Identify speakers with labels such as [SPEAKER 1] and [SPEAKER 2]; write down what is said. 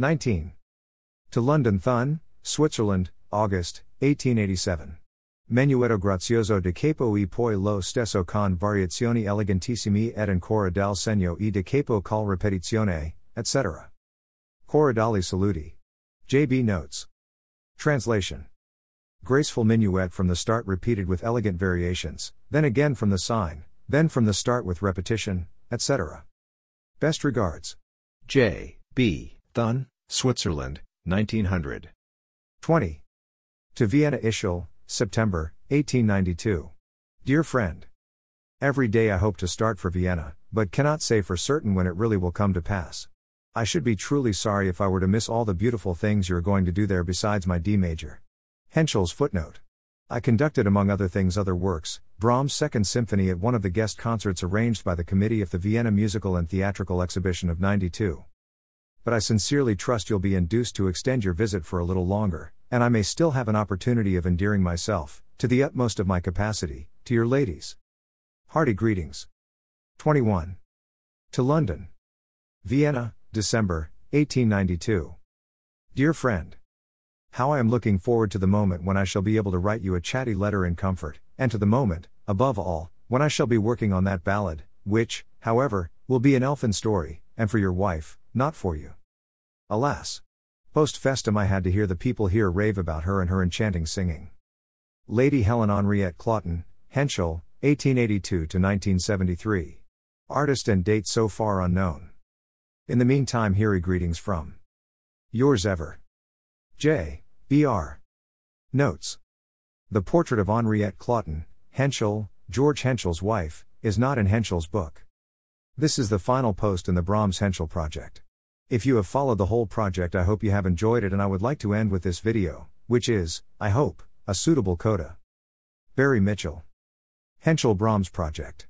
[SPEAKER 1] 19. To London Thun, Switzerland, August, 1887. Menuetto grazioso di capo e poi lo stesso con variazioni elegantissime ed ancora dal segno e di capo col ripetizione, etc. Corridali saluti. J.B. Notes. Translation Graceful minuet from the start repeated with elegant variations, then again from the sign, then from the start with repetition, etc. Best regards.
[SPEAKER 2] J. B. Thun, Switzerland, 1900.
[SPEAKER 1] 20. To Vienna Ischl, September, 1892. Dear friend. Every day I hope to start for Vienna, but cannot say for certain when it really will come to pass. I should be truly sorry if I were to miss all the beautiful things you're going to do there besides my D major. Henschel's footnote. I conducted among other things other works, Brahms' Second Symphony at one of the guest concerts arranged by the committee of the Vienna Musical and Theatrical Exhibition of 92. But I sincerely trust you'll be induced to extend your visit for a little longer, and I may still have an opportunity of endearing myself, to the utmost of my capacity, to your ladies. Hearty greetings. 21. To London. Vienna, December, 1892. Dear friend. How I am looking forward to the moment when I shall be able to write you a chatty letter in comfort, and to the moment, above all, when I shall be working on that ballad, which, however, will be an elfin story, and for your wife, not for you. Alas! Post festum I had to hear the people here rave about her and her enchanting singing. Lady Helen Henriette Clotton, Henschel, 1882 to 1973. Artist and date so far unknown. In the meantime, here are greetings from yours ever. J. B. R. Notes. The portrait of Henriette Clotton, Henschel, George Henschel's wife, is not in Henschel's book. This is the final post in the Brahms Henschel project. If you have followed the whole project, I hope you have enjoyed it, and I would like to end with this video, which is, I hope, a suitable coda. Barry Mitchell. Henschel Brahms Project.